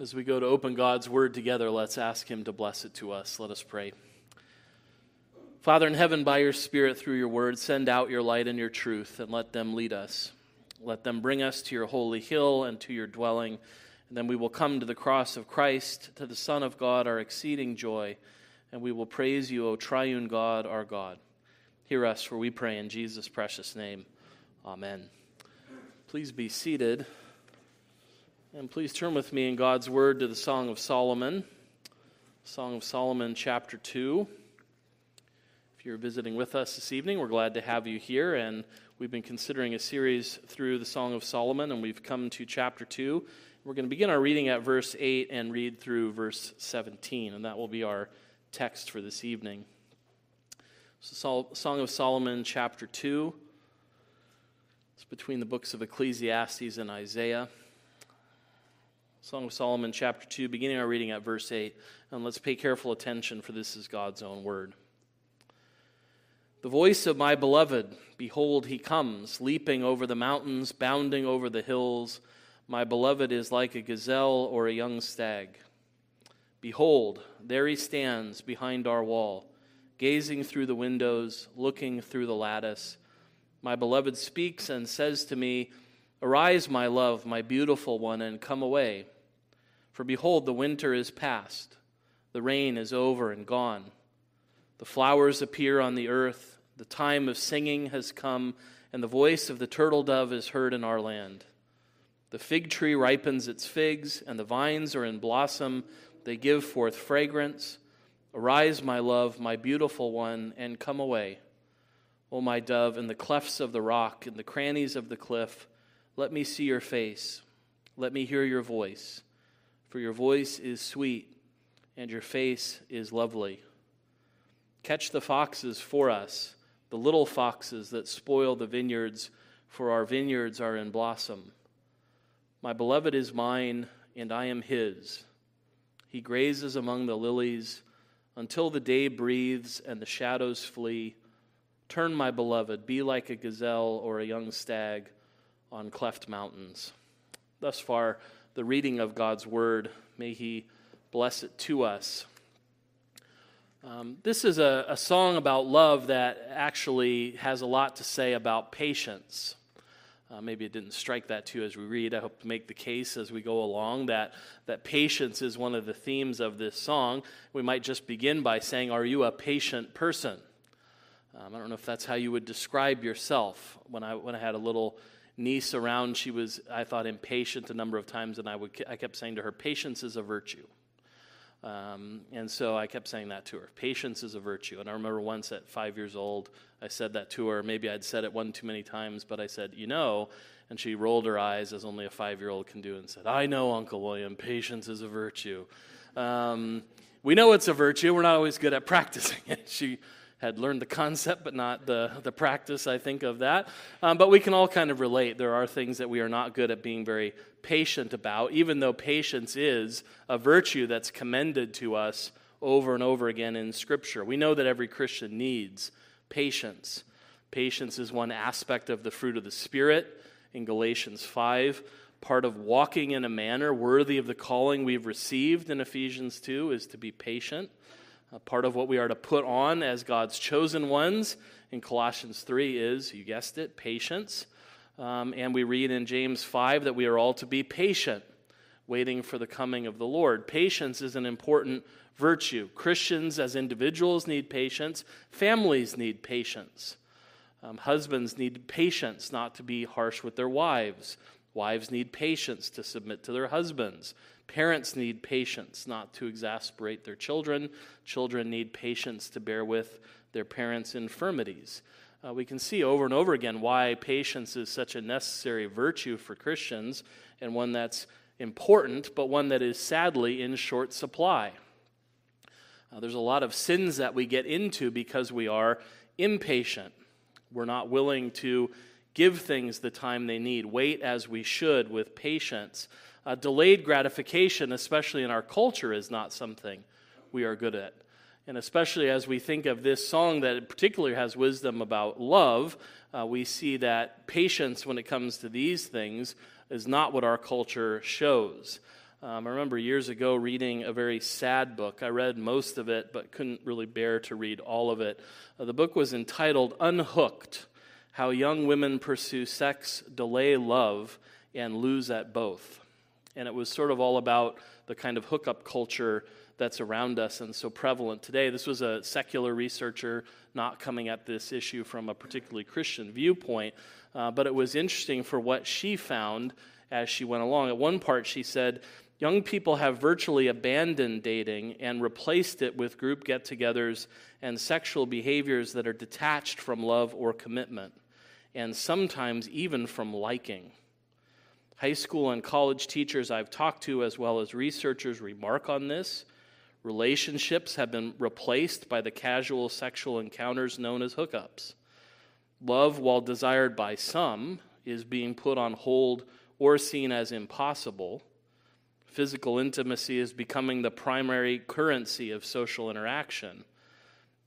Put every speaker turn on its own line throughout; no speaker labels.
As we go to open God's word together, let's ask Him to bless it to us. Let us pray. Father in heaven, by your Spirit, through your word, send out your light and your truth and let them lead us. Let them bring us to your holy hill and to your dwelling. And then we will come to the cross of Christ, to the Son of God, our exceeding joy. And we will praise you, O triune God, our God. Hear us, for we pray in Jesus' precious name. Amen. Please be seated. And please turn with me in God's Word to the Song of Solomon, Song of Solomon, chapter 2. If you're visiting with us this evening, we're glad to have you here. And we've been considering a series through the Song of Solomon, and we've come to chapter 2. We're going to begin our reading at verse 8 and read through verse 17, and that will be our text for this evening. So, Song of Solomon, chapter 2. It's between the books of Ecclesiastes and Isaiah. Song of Solomon, chapter 2, beginning our reading at verse 8. And let's pay careful attention, for this is God's own word. The voice of my beloved, behold, he comes, leaping over the mountains, bounding over the hills. My beloved is like a gazelle or a young stag. Behold, there he stands behind our wall, gazing through the windows, looking through the lattice. My beloved speaks and says to me, Arise, my love, my beautiful one, and come away. For behold, the winter is past, the rain is over and gone. The flowers appear on the earth, the time of singing has come, and the voice of the turtle dove is heard in our land. The fig tree ripens its figs, and the vines are in blossom, they give forth fragrance. Arise, my love, my beautiful one, and come away. O my dove, in the clefts of the rock, in the crannies of the cliff, let me see your face. Let me hear your voice. For your voice is sweet, and your face is lovely. Catch the foxes for us, the little foxes that spoil the vineyards, for our vineyards are in blossom. My beloved is mine, and I am his. He grazes among the lilies until the day breathes and the shadows flee. Turn, my beloved, be like a gazelle or a young stag on cleft mountains. Thus far, the reading of God's word. May He bless it to us. Um, this is a, a, song about love that actually has a lot to say about patience. Uh, maybe it didn't strike that too as we read. I hope to make the case as we go along that, that patience is one of the themes of this song. We might just begin by saying, Are you a patient person? Um, I don't know if that's how you would describe yourself. When I, when I had a little niece around, she was, I thought, impatient a number of times, and I, would, I kept saying to her, Patience is a virtue. Um, and so I kept saying that to her. Patience is a virtue. And I remember once at five years old, I said that to her. Maybe I'd said it one too many times, but I said, You know, and she rolled her eyes as only a five year old can do and said, I know, Uncle William, patience is a virtue. Um, we know it's a virtue. We're not always good at practicing it. She had learned the concept, but not the, the practice, I think, of that. Um, but we can all kind of relate. There are things that we are not good at being very patient about, even though patience is a virtue that's commended to us over and over again in Scripture. We know that every Christian needs patience. Patience is one aspect of the fruit of the Spirit in Galatians 5. Part of walking in a manner worthy of the calling we've received in Ephesians 2 is to be patient. Uh, part of what we are to put on as God's chosen ones in Colossians 3 is, you guessed it, patience. Um, and we read in James 5 that we are all to be patient, waiting for the coming of the Lord. Patience is an important virtue. Christians as individuals need patience, families need patience. Um, husbands need patience not to be harsh with their wives. Wives need patience to submit to their husbands. Parents need patience not to exasperate their children. Children need patience to bear with their parents' infirmities. Uh, we can see over and over again why patience is such a necessary virtue for Christians and one that's important, but one that is sadly in short supply. Uh, there's a lot of sins that we get into because we are impatient. We're not willing to give things the time they need, wait as we should with patience. Uh, delayed gratification, especially in our culture, is not something we are good at. And especially as we think of this song that particularly has wisdom about love, uh, we see that patience when it comes to these things is not what our culture shows. Um, I remember years ago reading a very sad book. I read most of it, but couldn't really bear to read all of it. Uh, the book was entitled Unhooked How Young Women Pursue Sex, Delay Love, and Lose at Both. And it was sort of all about the kind of hookup culture that's around us and so prevalent today. This was a secular researcher, not coming at this issue from a particularly Christian viewpoint, uh, but it was interesting for what she found as she went along. At one part, she said, Young people have virtually abandoned dating and replaced it with group get togethers and sexual behaviors that are detached from love or commitment, and sometimes even from liking. High school and college teachers I've talked to, as well as researchers, remark on this. Relationships have been replaced by the casual sexual encounters known as hookups. Love, while desired by some, is being put on hold or seen as impossible Physical intimacy is becoming the primary currency of social interaction.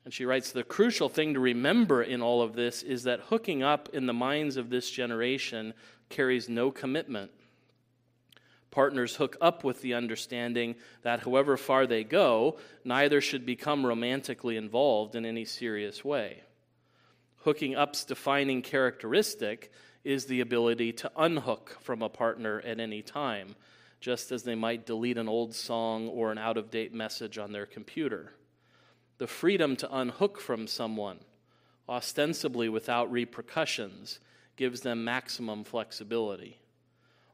And she writes The crucial thing to remember in all of this is that hooking up in the minds of this generation carries no commitment. Partners hook up with the understanding that however far they go, neither should become romantically involved in any serious way. Hooking up's defining characteristic is the ability to unhook from a partner at any time just as they might delete an old song or an out of date message on their computer. The freedom to unhook from someone, ostensibly without repercussions, gives them maximum flexibility.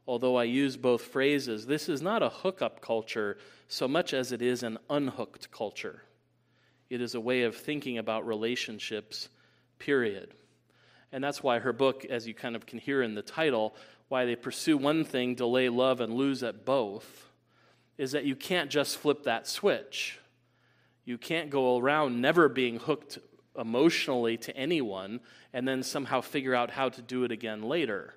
Although I use both phrases, this is not a hookup culture so much as it is an unhooked culture. It is a way of thinking about relationships, period. And that's why her book, as you kind of can hear in the title, why they pursue one thing, delay love, and lose at both, is that you can't just flip that switch. You can't go around never being hooked emotionally to anyone and then somehow figure out how to do it again later.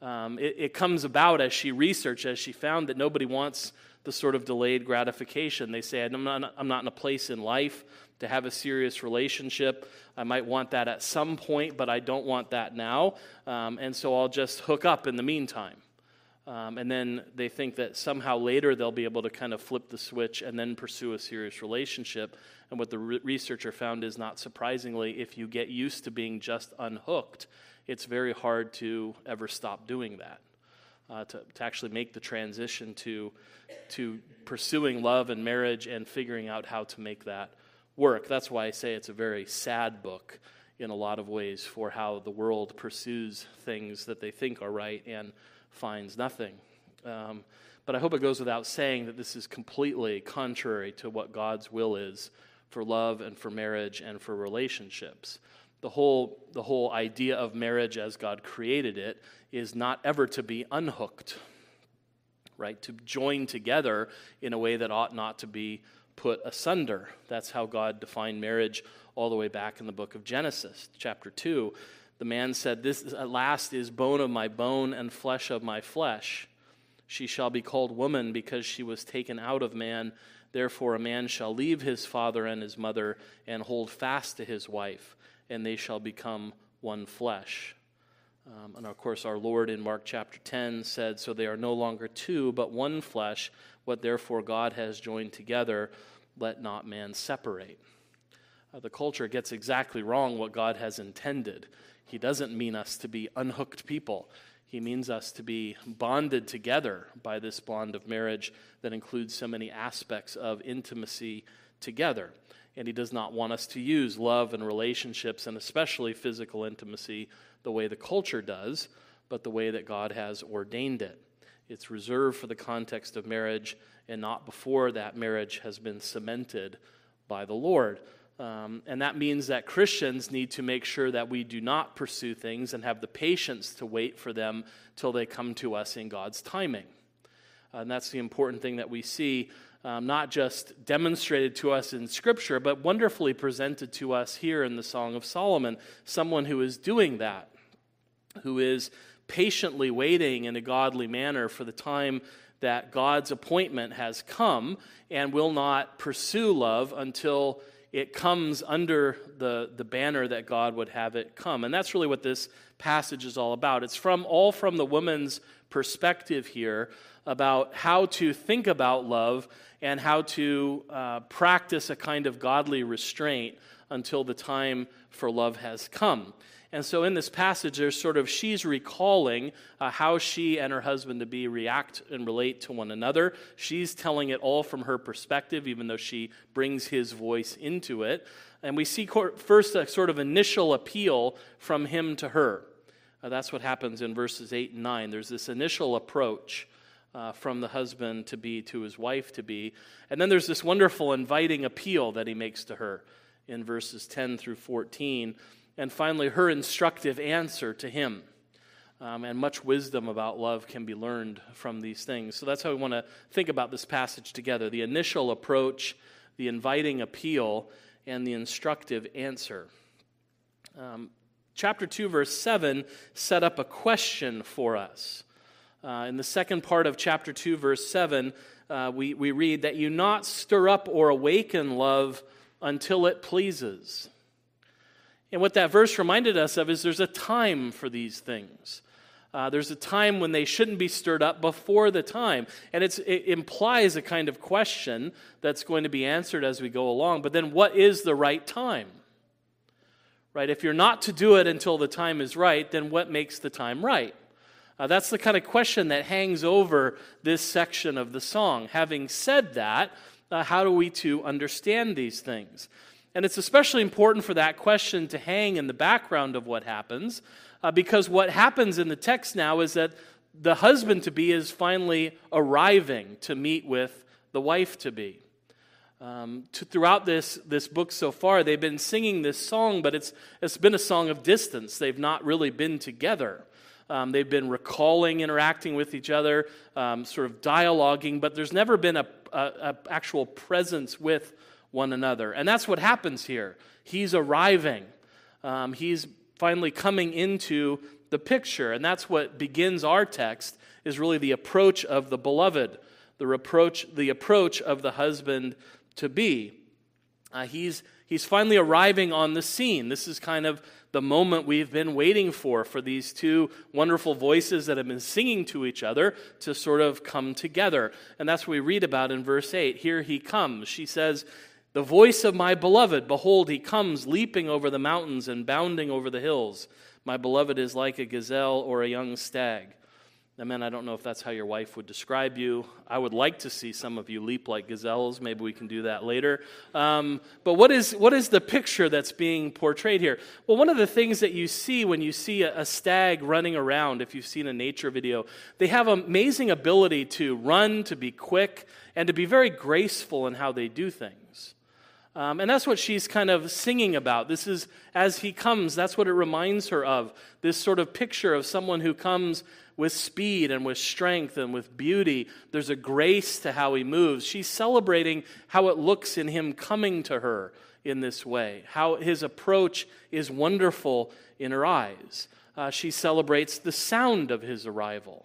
Um, it, it, comes about as she researched, as she found that nobody wants the sort of delayed gratification. They say, I'm not, I'm not in a place in life to have a serious relationship. I might want that at some point, but I don't want that now. Um, and so I'll just hook up in the meantime. Um, and then they think that somehow later they'll be able to kind of flip the switch and then pursue a serious relationship. And what the re- researcher found is not surprisingly, if you get used to being just unhooked, it's very hard to ever stop doing that. Uh, to, to actually make the transition to, to pursuing love and marriage and figuring out how to make that work. That's why I say it's a very sad book in a lot of ways for how the world pursues things that they think are right and finds nothing. Um, but I hope it goes without saying that this is completely contrary to what God's will is for love and for marriage and for relationships. The whole, the whole idea of marriage as God created it is not ever to be unhooked, right? To join together in a way that ought not to be put asunder. That's how God defined marriage all the way back in the book of Genesis, chapter 2. The man said, This at last is bone of my bone and flesh of my flesh. She shall be called woman because she was taken out of man. Therefore, a man shall leave his father and his mother and hold fast to his wife, and they shall become one flesh. Um, and of course, our Lord in Mark chapter 10 said, So they are no longer two, but one flesh. What therefore God has joined together, let not man separate. Uh, the culture gets exactly wrong what God has intended. He doesn't mean us to be unhooked people. He means us to be bonded together by this bond of marriage that includes so many aspects of intimacy together. And He does not want us to use love and relationships, and especially physical intimacy, the way the culture does, but the way that God has ordained it. It's reserved for the context of marriage and not before that marriage has been cemented by the Lord. Um, and that means that Christians need to make sure that we do not pursue things and have the patience to wait for them till they come to us in God's timing. Uh, and that's the important thing that we see, um, not just demonstrated to us in Scripture, but wonderfully presented to us here in the Song of Solomon. Someone who is doing that, who is patiently waiting in a godly manner for the time that God's appointment has come and will not pursue love until it comes under the, the banner that God would have it come. And that's really what this passage is all about. It's from all from the woman's perspective here about how to think about love and how to uh, practice a kind of godly restraint until the time for love has come. And so in this passage, there's sort of she's recalling uh, how she and her husband to be react and relate to one another. She's telling it all from her perspective, even though she brings his voice into it. And we see first a sort of initial appeal from him to her. Uh, that's what happens in verses 8 and 9. There's this initial approach uh, from the husband to be to his wife to be. And then there's this wonderful inviting appeal that he makes to her in verses 10 through 14 and finally, her instructive answer to him. Um, and much wisdom about love can be learned from these things. So that's how we want to think about this passage together the initial approach, the inviting appeal, and the instructive answer. Um, chapter 2, verse 7 set up a question for us. Uh, in the second part of chapter 2, verse 7, uh, we, we read that you not stir up or awaken love until it pleases. And what that verse reminded us of is there's a time for these things. Uh, there's a time when they shouldn't be stirred up before the time. And it implies a kind of question that's going to be answered as we go along. But then, what is the right time? Right? If you're not to do it until the time is right, then what makes the time right? Uh, that's the kind of question that hangs over this section of the song. Having said that, uh, how do we to understand these things? And it's especially important for that question to hang in the background of what happens, uh, because what happens in the text now is that the husband to be is finally arriving to meet with the wife to be. Um, throughout this, this book so far, they've been singing this song, but it's, it's been a song of distance. They've not really been together. Um, they've been recalling, interacting with each other, um, sort of dialoguing, but there's never been a, a, a actual presence with one another. And that's what happens here. He's arriving, um, he's finally coming into the picture. And that's what begins our text is really the approach of the beloved, the reproach, the approach of the husband to be. Uh, he's, he's finally arriving on the scene. This is kind of the moment we've been waiting for, for these two wonderful voices that have been singing to each other to sort of come together. And that's what we read about in verse 8. Here he comes. She says, the voice of my beloved, behold, he comes leaping over the mountains and bounding over the hills. My beloved is like a gazelle or a young stag. Now, man, I don't know if that's how your wife would describe you. I would like to see some of you leap like gazelles. Maybe we can do that later. Um, but what is, what is the picture that's being portrayed here? Well, one of the things that you see when you see a, a stag running around, if you've seen a nature video, they have amazing ability to run, to be quick, and to be very graceful in how they do things. Um, and that's what she's kind of singing about. This is, as he comes, that's what it reminds her of. This sort of picture of someone who comes with speed and with strength and with beauty. There's a grace to how he moves. She's celebrating how it looks in him coming to her in this way, how his approach is wonderful in her eyes. Uh, she celebrates the sound of his arrival.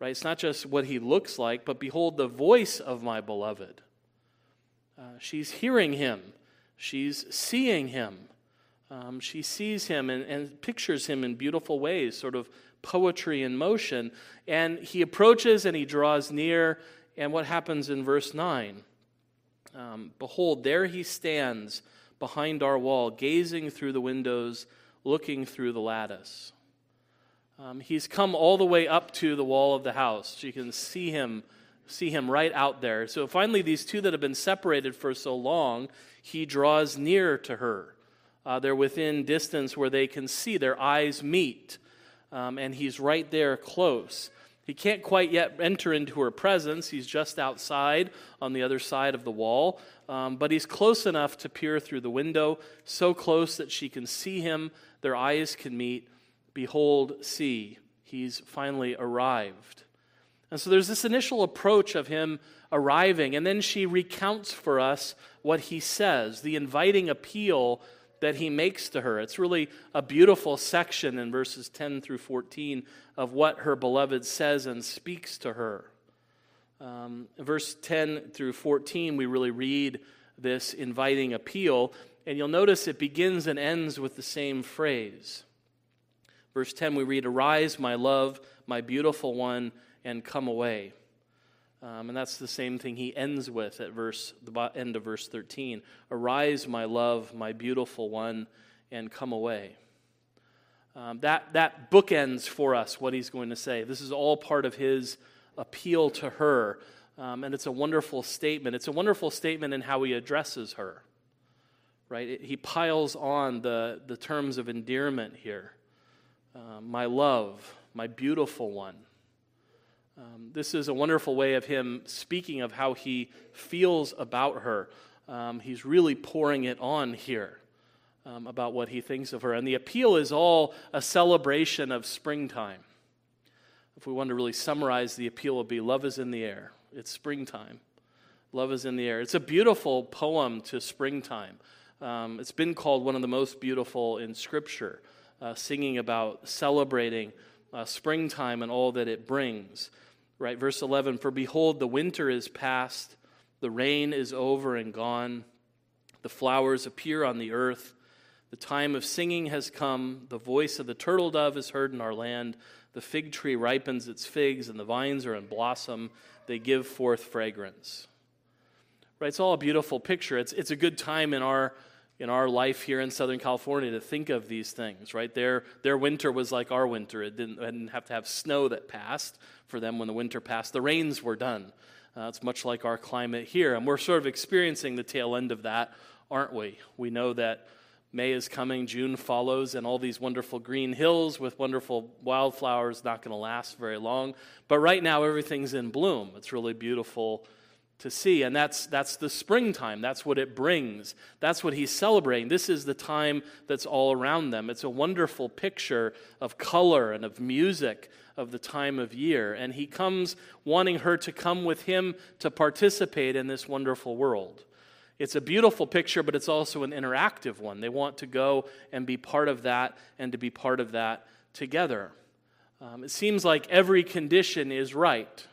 Right? It's not just what he looks like, but behold the voice of my beloved. Uh, she's hearing him, she's seeing him. Um, she sees him and, and pictures him in beautiful ways, sort of poetry in motion. And he approaches and he draws near. And what happens in verse 9? Um, Behold, there he stands behind our wall, gazing through the windows, looking through the lattice. Um, he's come all the way up to the wall of the house. You can see him see him right out there. So finally, these two that have been separated for so long, he draws near to her. Uh, they're within distance where they can see, their eyes meet, um, and he's right there close. He can't quite yet enter into her presence. He's just outside on the other side of the wall, um, but he's close enough to peer through the window, so close that she can see him, their eyes can meet. Behold, see, he's finally arrived. And so there's this initial approach of him arriving, and then she recounts for us what he says, the inviting appeal that he makes to her. It's really a beautiful section in verses 10 through 14 of what her beloved says and speaks to her. Um, verse 10 through 14, we really read this inviting appeal. And you'll notice it begins and ends with the same phrase. Verse 10, we read, Arise, my love, my beautiful one, and come away. Um, and that's the same thing he ends with at verse, the end of verse 13. Arise, my love, my beautiful one, and come away. Um, that, that bookends for us what he's going to say. This is all part of his appeal to her. Um, and it's a wonderful statement. It's a wonderful statement in how he addresses her. Right? It, he piles on the, the terms of endearment here. Uh, my love, my beautiful one. Um, this is a wonderful way of him speaking of how he feels about her. Um, he's really pouring it on here um, about what he thinks of her. And the appeal is all a celebration of springtime. If we want to really summarize, the appeal would be love is in the air. It's springtime. Love is in the air. It's a beautiful poem to springtime. Um, it's been called one of the most beautiful in Scripture, uh, singing about celebrating uh, springtime and all that it brings. Right, verse 11 For behold, the winter is past, the rain is over and gone, the flowers appear on the earth. The time of singing has come. The voice of the turtle dove is heard in our land. The fig tree ripens its figs, and the vines are in blossom. They give forth fragrance. Right? It's all a beautiful picture. It's, it's a good time in our, in our life here in Southern California to think of these things, right? Their, their winter was like our winter. It didn't, it didn't have to have snow that passed for them when the winter passed. The rains were done. Uh, it's much like our climate here. And we're sort of experiencing the tail end of that, aren't we? We know that May is coming, June follows, and all these wonderful green hills with wonderful wildflowers not going to last very long. But right now, everything's in bloom. It's really beautiful to see. And that's, that's the springtime. That's what it brings. That's what he's celebrating. This is the time that's all around them. It's a wonderful picture of color and of music of the time of year. And he comes wanting her to come with him to participate in this wonderful world. It's a beautiful picture, but it's also an interactive one. They want to go and be part of that and to be part of that together. Um, it seems like every condition is right.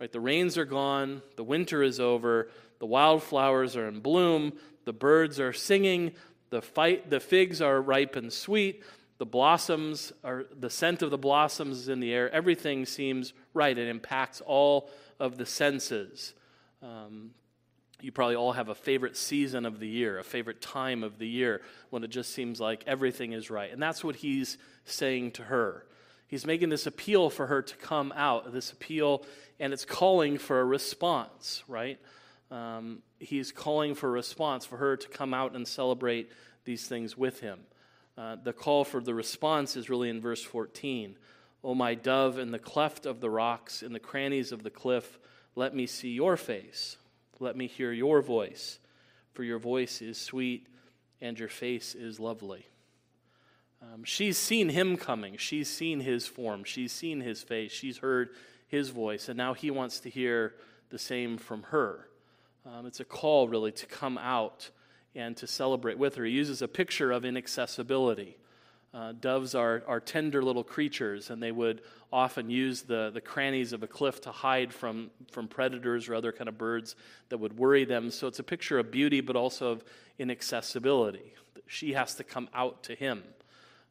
Right? The rains are gone, the winter is over, the wildflowers are in bloom, the birds are singing, the, fight, the figs are ripe and sweet, the blossoms are the scent of the blossoms is in the air. Everything seems right. It impacts all of the senses. Um, you probably all have a favorite season of the year, a favorite time of the year when it just seems like everything is right. And that's what he's saying to her. He's making this appeal for her to come out, this appeal, and it's calling for a response, right? Um, he's calling for a response for her to come out and celebrate these things with him. Uh, the call for the response is really in verse 14. O my dove, in the cleft of the rocks, in the crannies of the cliff, let me see your face. Let me hear your voice, for your voice is sweet and your face is lovely. Um, she's seen him coming. She's seen his form. She's seen his face. She's heard his voice. And now he wants to hear the same from her. Um, it's a call, really, to come out and to celebrate with her. He uses a picture of inaccessibility. Uh, doves are, are tender little creatures, and they would often use the, the crannies of a cliff to hide from, from predators or other kind of birds that would worry them. So it's a picture of beauty, but also of inaccessibility. She has to come out to him,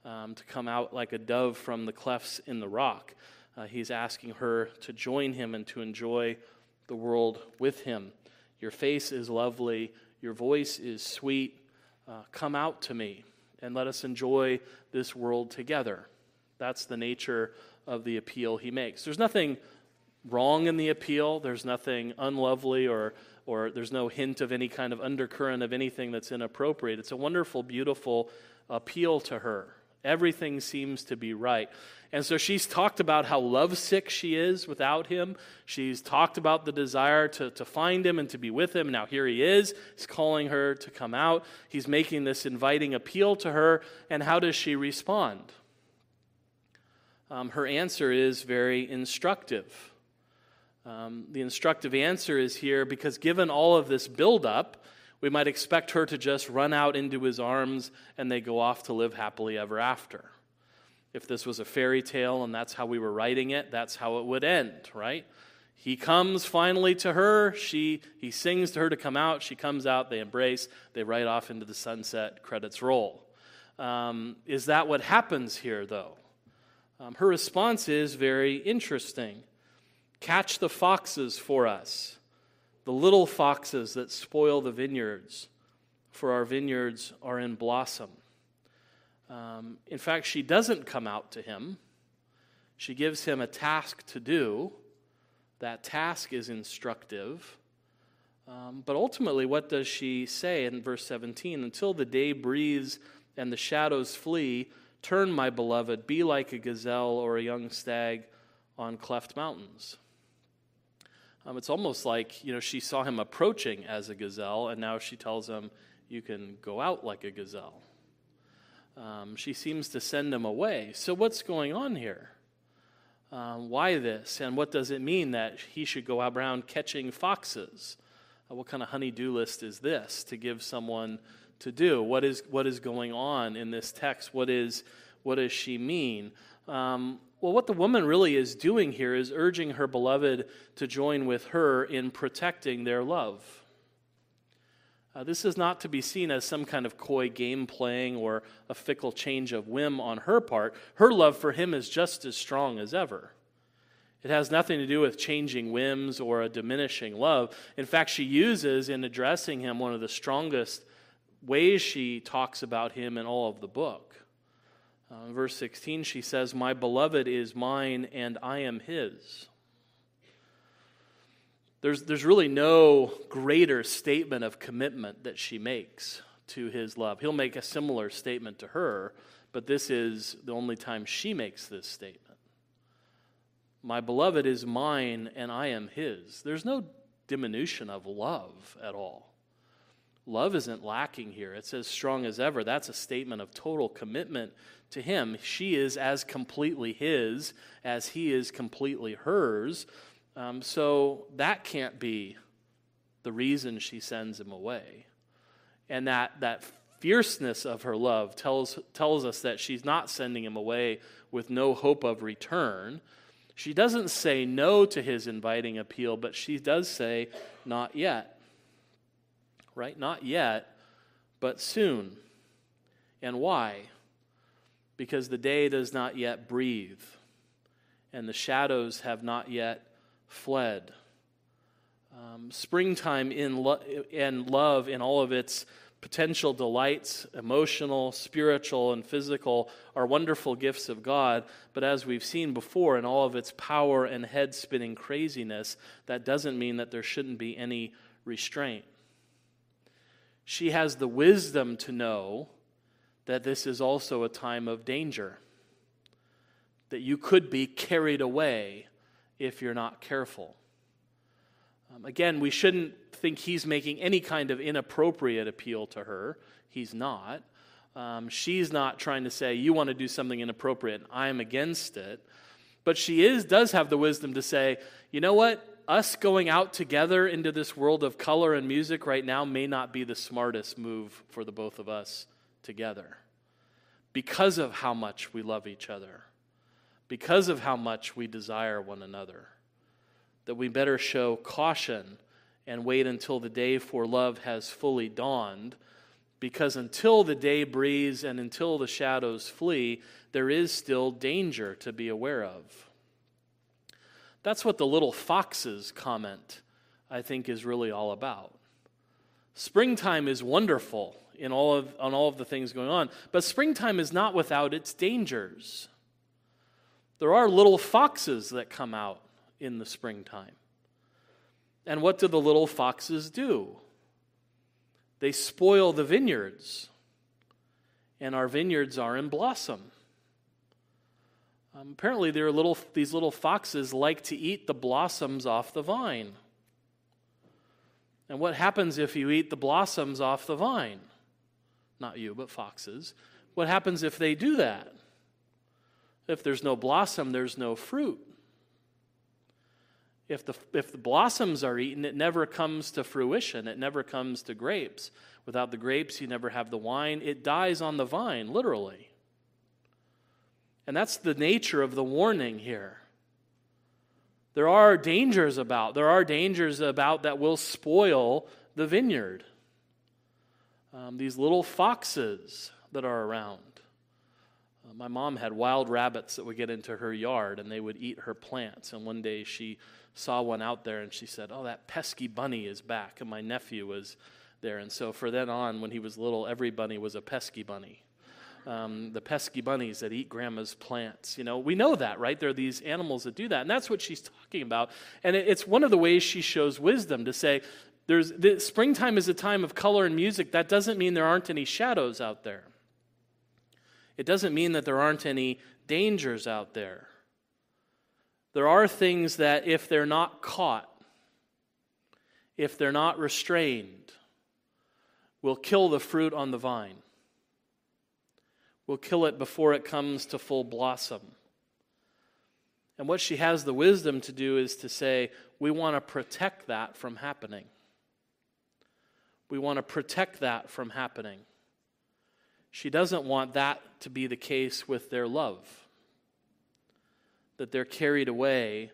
um, to come out like a dove from the clefts in the rock. Uh, he's asking her to join him and to enjoy the world with him. Your face is lovely, your voice is sweet. Uh, come out to me and let us enjoy this world together. That's the nature of the appeal he makes. There's nothing wrong in the appeal, there's nothing unlovely or or there's no hint of any kind of undercurrent of anything that's inappropriate. It's a wonderful, beautiful appeal to her. Everything seems to be right. And so she's talked about how lovesick she is without him. She's talked about the desire to, to find him and to be with him. Now here he is. He's calling her to come out. He's making this inviting appeal to her. And how does she respond? Um, her answer is very instructive. Um, the instructive answer is here because given all of this buildup, we might expect her to just run out into his arms and they go off to live happily ever after. If this was a fairy tale and that's how we were writing it, that's how it would end, right? He comes finally to her. She, he sings to her to come out. She comes out. They embrace. They ride off into the sunset. Credits roll. Um, is that what happens here, though? Um, her response is very interesting. Catch the foxes for us, the little foxes that spoil the vineyards, for our vineyards are in blossom. Um, in fact, she doesn't come out to him. She gives him a task to do. That task is instructive. Um, but ultimately, what does she say in verse 17? Until the day breathes and the shadows flee, turn, my beloved, be like a gazelle or a young stag on cleft mountains. Um, it's almost like you know she saw him approaching as a gazelle, and now she tells him, "You can go out like a gazelle." Um, she seems to send him away. So what's going on here? Um, why this? And what does it mean that he should go out around catching foxes? Uh, what kind of honey-do list is this to give someone to do? What is, what is going on in this text? What, is, what does she mean? Um, well, what the woman really is doing here is urging her beloved to join with her in protecting their love. Uh, this is not to be seen as some kind of coy game playing or a fickle change of whim on her part. Her love for him is just as strong as ever. It has nothing to do with changing whims or a diminishing love. In fact, she uses in addressing him one of the strongest ways she talks about him in all of the book. Uh, verse 16, she says, My beloved is mine and I am his. There's, there's really no greater statement of commitment that she makes to his love. He'll make a similar statement to her, but this is the only time she makes this statement. My beloved is mine and I am his. There's no diminution of love at all. Love isn't lacking here. It's as strong as ever. That's a statement of total commitment to him. She is as completely his as he is completely hers. Um, so that can't be the reason she sends him away. And that, that fierceness of her love tells, tells us that she's not sending him away with no hope of return. She doesn't say no to his inviting appeal, but she does say, not yet. Right? Not yet, but soon. And why? Because the day does not yet breathe, and the shadows have not yet fled. Um, springtime in lo- and love in all of its potential delights, emotional, spiritual, and physical, are wonderful gifts of God. But as we've seen before, in all of its power and head spinning craziness, that doesn't mean that there shouldn't be any restraint. She has the wisdom to know that this is also a time of danger, that you could be carried away if you're not careful. Um, again, we shouldn't think he's making any kind of inappropriate appeal to her. He's not. Um, she's not trying to say, you want to do something inappropriate, and I'm against it. But she is, does have the wisdom to say, you know what? Us going out together into this world of color and music right now may not be the smartest move for the both of us together because of how much we love each other because of how much we desire one another, that we better show caution and wait until the day for love has fully dawned, because until the day breathes and until the shadows flee, there is still danger to be aware of. That's what the little foxes comment, I think, is really all about. Springtime is wonderful in all of, on all of the things going on, but springtime is not without its dangers. There are little foxes that come out in the springtime. And what do the little foxes do? They spoil the vineyards, and our vineyards are in blossom. Um, apparently, there are little, these little foxes like to eat the blossoms off the vine. And what happens if you eat the blossoms off the vine? Not you, but foxes. What happens if they do that? If there's no blossom, there's no fruit. If the, if the blossoms are eaten, it never comes to fruition. It never comes to grapes. Without the grapes, you never have the wine. It dies on the vine, literally. And that's the nature of the warning here. There are dangers about. There are dangers about that will spoil the vineyard. Um, these little foxes that are around. Uh, my mom had wild rabbits that would get into her yard and they would eat her plants. And one day she saw one out there and she said, Oh, that pesky bunny is back. And my nephew was there. And so, for then on, when he was little, every bunny was a pesky bunny um, the pesky bunnies that eat grandma's plants. You know, we know that, right? There are these animals that do that. And that's what she's talking about. And it, it's one of the ways she shows wisdom to say, there's, the, springtime is a time of color and music. That doesn't mean there aren't any shadows out there. It doesn't mean that there aren't any dangers out there. There are things that, if they're not caught, if they're not restrained, will kill the fruit on the vine will kill it before it comes to full blossom. And what she has the wisdom to do is to say, we want to protect that from happening. We want to protect that from happening. She doesn't want that to be the case with their love, that they're carried away,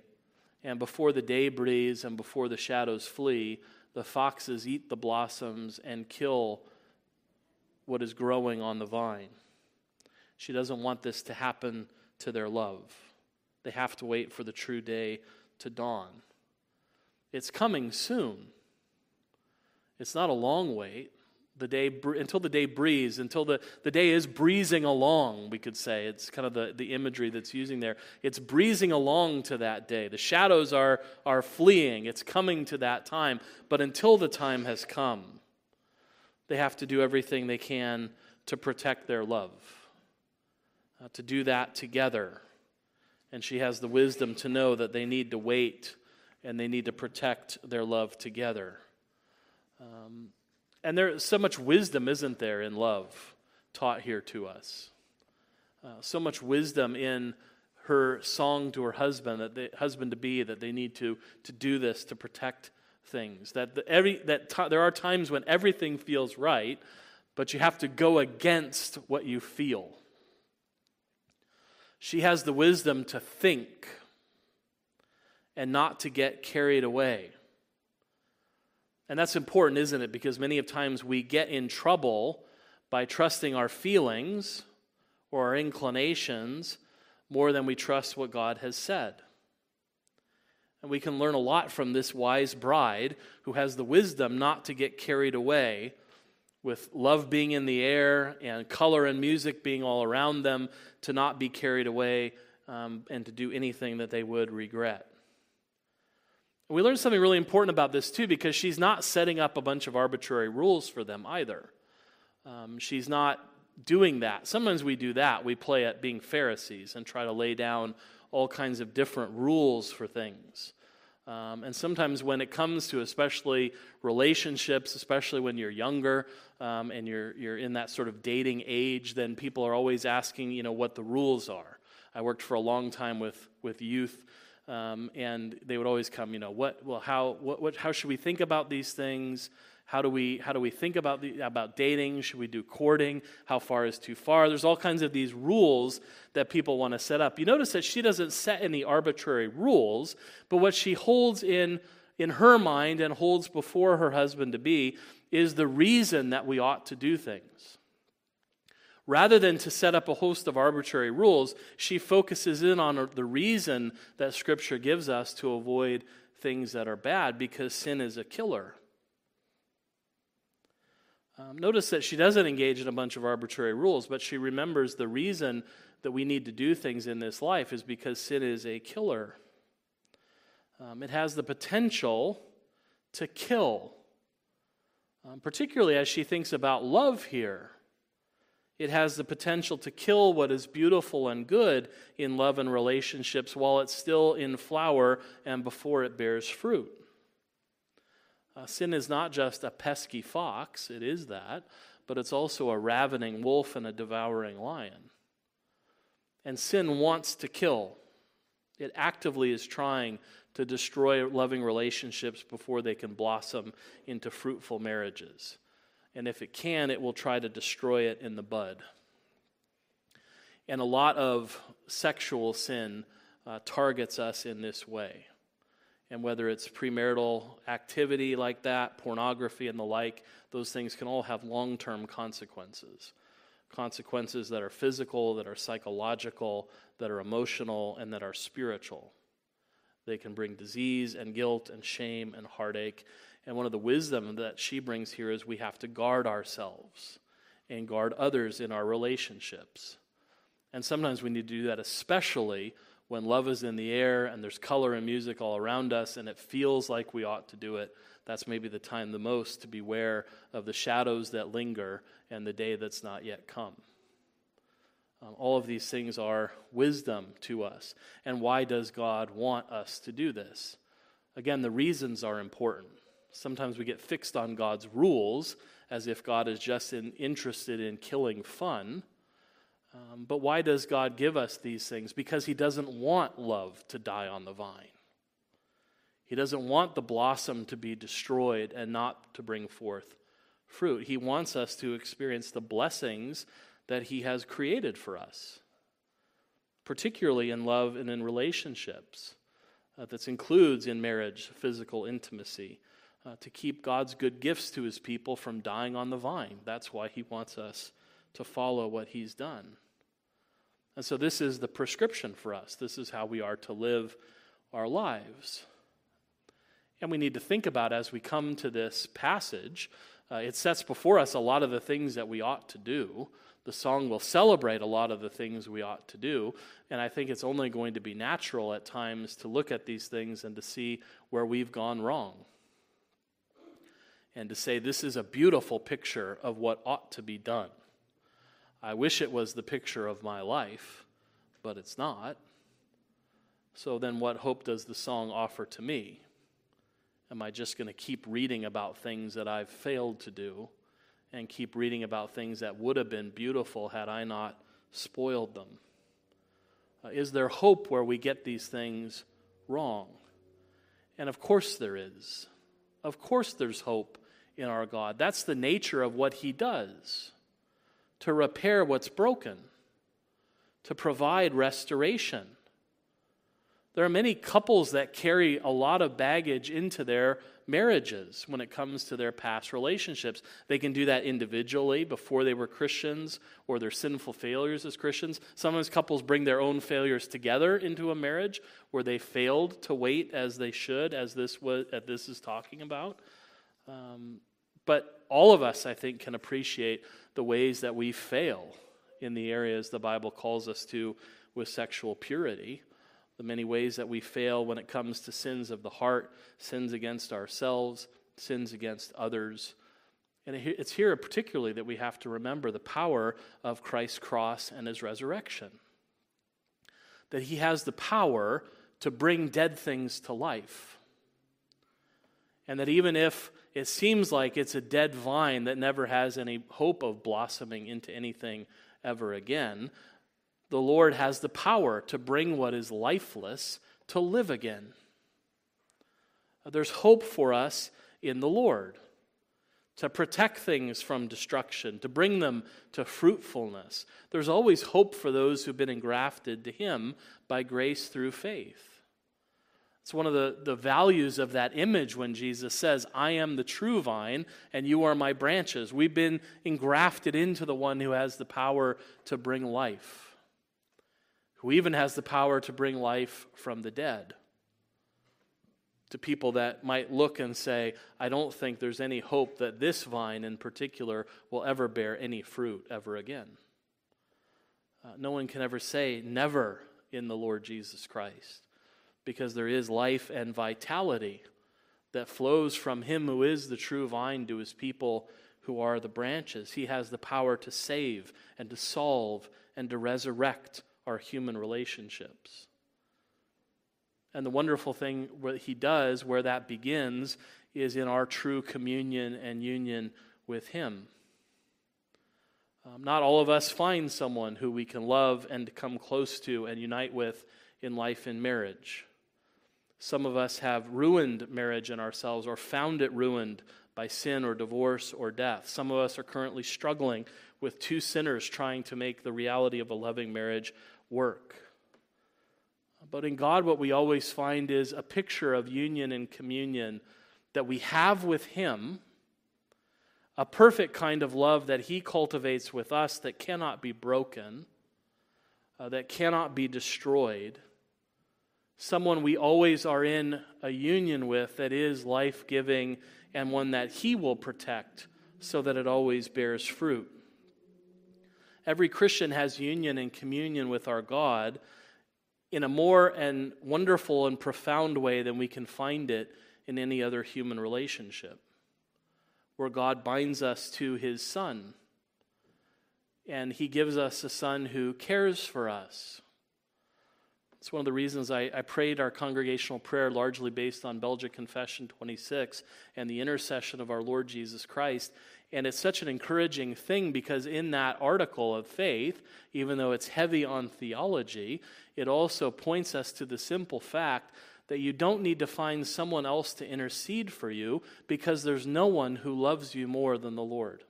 and before the day breeze and before the shadows flee, the foxes eat the blossoms and kill what is growing on the vine. She doesn't want this to happen to their love. They have to wait for the true day to dawn. It's coming soon. It's not a long wait. The day until the day breeze, until the, the day is breezing along, we could say. It's kind of the, the imagery that's using there. It's breezing along to that day. The shadows are, are fleeing. It's coming to that time. But until the time has come, they have to do everything they can to protect their love uh, to do that together. And she has the wisdom to know that they need to wait and they need to protect their love together. Um, and there's so much wisdom, isn't there, in love taught here to us? Uh, so much wisdom in her song to her husband, that the husband to be, that they need to, to do this to protect things. That, the, every, that t- there are times when everything feels right, but you have to go against what you feel. She has the wisdom to think and not to get carried away. And that's important, isn't it? Because many of times we get in trouble by trusting our feelings or our inclinations more than we trust what God has said. And we can learn a lot from this wise bride who has the wisdom not to get carried away with love being in the air and color and music being all around them, to not be carried away um, and to do anything that they would regret. We learn something really important about this too, because she's not setting up a bunch of arbitrary rules for them either. Um, she's not doing that. Sometimes we do that. We play at being Pharisees and try to lay down all kinds of different rules for things. Um, and sometimes when it comes to especially relationships, especially when you're younger um, and you're, you're in that sort of dating age, then people are always asking, you know, what the rules are. I worked for a long time with, with youth, um, and they would always come, you know, what, well, how, what, what, how should we think about these things? How do we, how do we think about, the, about dating? Should we do courting? How far is too far? There's all kinds of these rules that people want to set up. You notice that she doesn't set any arbitrary rules, but what she holds in, in her mind and holds before her husband to be is the reason that we ought to do things. Rather than to set up a host of arbitrary rules, she focuses in on the reason that Scripture gives us to avoid things that are bad because sin is a killer. Um, notice that she doesn't engage in a bunch of arbitrary rules, but she remembers the reason that we need to do things in this life is because sin is a killer. Um, it has the potential to kill, um, particularly as she thinks about love here. It has the potential to kill what is beautiful and good in love and relationships while it's still in flower and before it bears fruit. Uh, sin is not just a pesky fox, it is that, but it's also a ravening wolf and a devouring lion. And sin wants to kill. It actively is trying to destroy loving relationships before they can blossom into fruitful marriages. And if it can, it will try to destroy it in the bud. And a lot of sexual sin uh, targets us in this way. And whether it's premarital activity like that, pornography, and the like, those things can all have long term consequences. Consequences that are physical, that are psychological, that are emotional, and that are spiritual. They can bring disease and guilt and shame and heartache. And one of the wisdom that she brings here is we have to guard ourselves and guard others in our relationships. And sometimes we need to do that, especially when love is in the air and there's color and music all around us and it feels like we ought to do it. That's maybe the time the most to beware of the shadows that linger and the day that's not yet come. Um, all of these things are wisdom to us. And why does God want us to do this? Again, the reasons are important. Sometimes we get fixed on God's rules as if God is just in, interested in killing fun. Um, but why does God give us these things? Because He doesn't want love to die on the vine. He doesn't want the blossom to be destroyed and not to bring forth fruit. He wants us to experience the blessings that He has created for us, particularly in love and in relationships. Uh, that includes in marriage physical intimacy, uh, to keep God's good gifts to His people from dying on the vine. That's why He wants us to follow what He's done. And so, this is the prescription for us. This is how we are to live our lives. And we need to think about as we come to this passage, uh, it sets before us a lot of the things that we ought to do. The song will celebrate a lot of the things we ought to do. And I think it's only going to be natural at times to look at these things and to see where we've gone wrong. And to say, this is a beautiful picture of what ought to be done. I wish it was the picture of my life, but it's not. So then, what hope does the song offer to me? Am I just going to keep reading about things that I've failed to do and keep reading about things that would have been beautiful had I not spoiled them? Uh, is there hope where we get these things wrong? And of course there is. Of course there's hope in our God. That's the nature of what He does to repair what's broken, to provide restoration. There are many couples that carry a lot of baggage into their marriages when it comes to their past relationships. They can do that individually before they were Christians or their sinful failures as Christians. Sometimes couples bring their own failures together into a marriage where they failed to wait as they should, as this, was, as this is talking about. Um, but all of us, I think, can appreciate the ways that we fail in the areas the Bible calls us to with sexual purity the many ways that we fail when it comes to sins of the heart, sins against ourselves, sins against others. And it's here particularly that we have to remember the power of Christ's cross and his resurrection. That he has the power to bring dead things to life. And that even if it seems like it's a dead vine that never has any hope of blossoming into anything ever again, the Lord has the power to bring what is lifeless to live again. There's hope for us in the Lord to protect things from destruction, to bring them to fruitfulness. There's always hope for those who've been engrafted to Him by grace through faith. It's one of the, the values of that image when Jesus says, I am the true vine and you are my branches. We've been engrafted into the one who has the power to bring life who even has the power to bring life from the dead. To people that might look and say, I don't think there's any hope that this vine in particular will ever bear any fruit ever again. Uh, no one can ever say never in the Lord Jesus Christ because there is life and vitality that flows from Him who is the true vine to His people who are the branches. He has the power to save and to solve and to resurrect our human relationships. And the wonderful thing what he does, where that begins, is in our true communion and union with him. Um, not all of us find someone who we can love and come close to and unite with in life and marriage. Some of us have ruined marriage in ourselves or found it ruined by sin or divorce or death. Some of us are currently struggling with two sinners trying to make the reality of a loving marriage work. But in God, what we always find is a picture of union and communion that we have with Him, a perfect kind of love that He cultivates with us that cannot be broken, uh, that cannot be destroyed. Someone we always are in a union with that is life giving and one that He will protect so that it always bears fruit. Every Christian has union and communion with our God in a more and wonderful and profound way than we can find it in any other human relationship, where God binds us to his Son. And he gives us a Son who cares for us. It's one of the reasons I, I, prayed our congregational prayer largely based on Belgic Confession 26 and the intercession of our Lord Jesus Christ. And it's such an encouraging thing because in that article of faith, even though it's heavy on theology, it also points us to the simple fact that you don't need to find someone else to intercede for you because there's no one who loves you more than the Lord.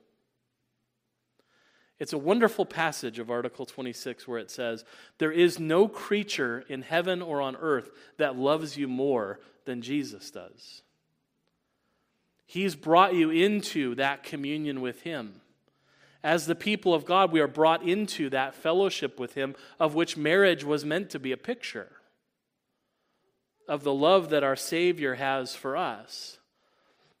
It's a wonderful passage of Article 26 where it says, There is no creature in heaven or on earth that loves you more than Jesus does. He's brought you into that communion with Him. As the people of God, we are brought into that fellowship with Him, of which marriage was meant to be a picture of the love that our Savior has for us.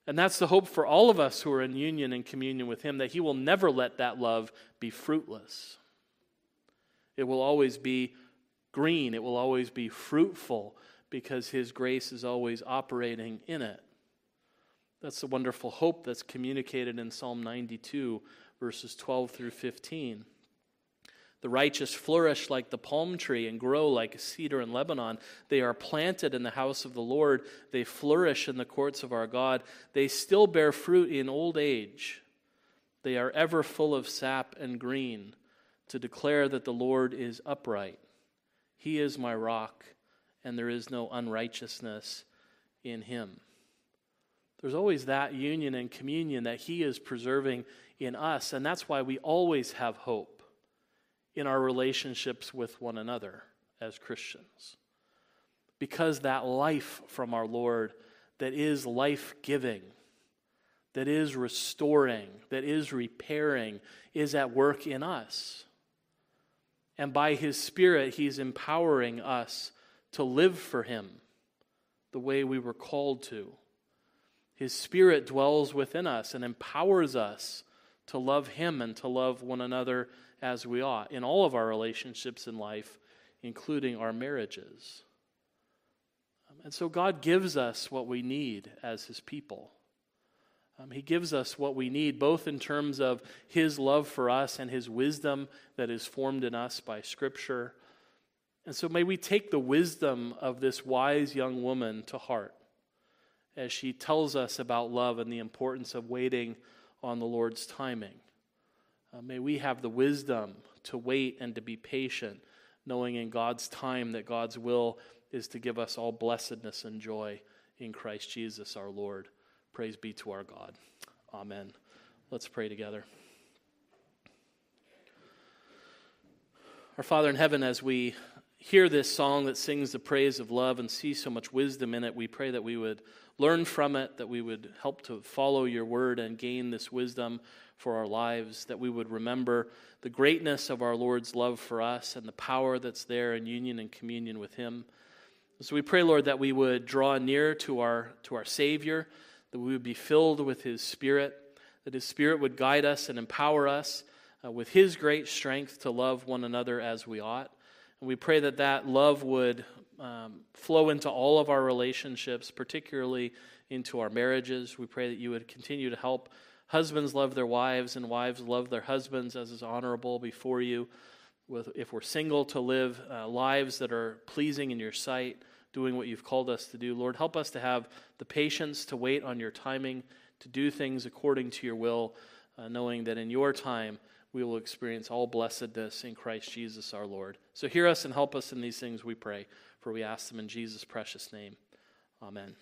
And that's the hope for all of us who are in union and communion with Him, that He will never let that love be fruitless. It will always be green, it will always be fruitful, because His grace is always operating in it. That's the wonderful hope that's communicated in Psalm 92, verses 12 through 15. The righteous flourish like the palm tree and grow like a cedar in Lebanon. They are planted in the house of the Lord. They flourish in the courts of our God. They still bear fruit in old age. They are ever full of sap and green to declare that the Lord is upright. He is my rock, and there is no unrighteousness in him. There's always that union and communion that He is preserving in us, and that's why we always have hope in our relationships with one another as Christians. Because that life from our Lord that is life giving, that is restoring, that is repairing, is at work in us. And by His Spirit, He's empowering us to live for Him the way we were called to. His Spirit dwells within us and empowers us to love Him and to love one another as we ought in all of our relationships in life, including our marriages. Um, and so God gives us what we need as His people. Um, he gives us what we need, both in terms of His love for us and His wisdom that is formed in us by Scripture. And so may we take the wisdom of this wise young woman to heart as she tells us about love and the importance of waiting on the Lord's timing. Uh, may we have the wisdom to wait and to be patient, knowing in God's time that God's will is to give us all blessedness and joy in Christ Jesus our Lord. Praise be to our God. Amen. Let's pray together. Our Father in heaven, as we hear this song that sings the praise of love and see so much wisdom in it, we pray that we would learn from it, that we would help to follow your word and gain this wisdom for our lives, that we would remember the greatness of our Lord's love for us and the power that's there in union and communion with Him. So we pray, Lord, that we would draw near to our, to our Savior, that we would be filled with His Spirit, that His Spirit would guide us and empower us uh, with His great strength to love one another as we ought. And we pray that that love would um, flow into all of our relationships, particularly into our marriages. We pray that you would continue to help husbands love their wives and wives love their husbands as is honorable before you. With, if we're single, to live uh, lives that are pleasing in your sight, doing what you've called us to do. Lord, help us to have the patience to wait on your timing, to do things according to your will, uh, knowing that in your time, we will experience all blessedness in Christ Jesus our Lord. So hear us and help us in these things, we pray, for we ask them in Jesus' precious name. Amen.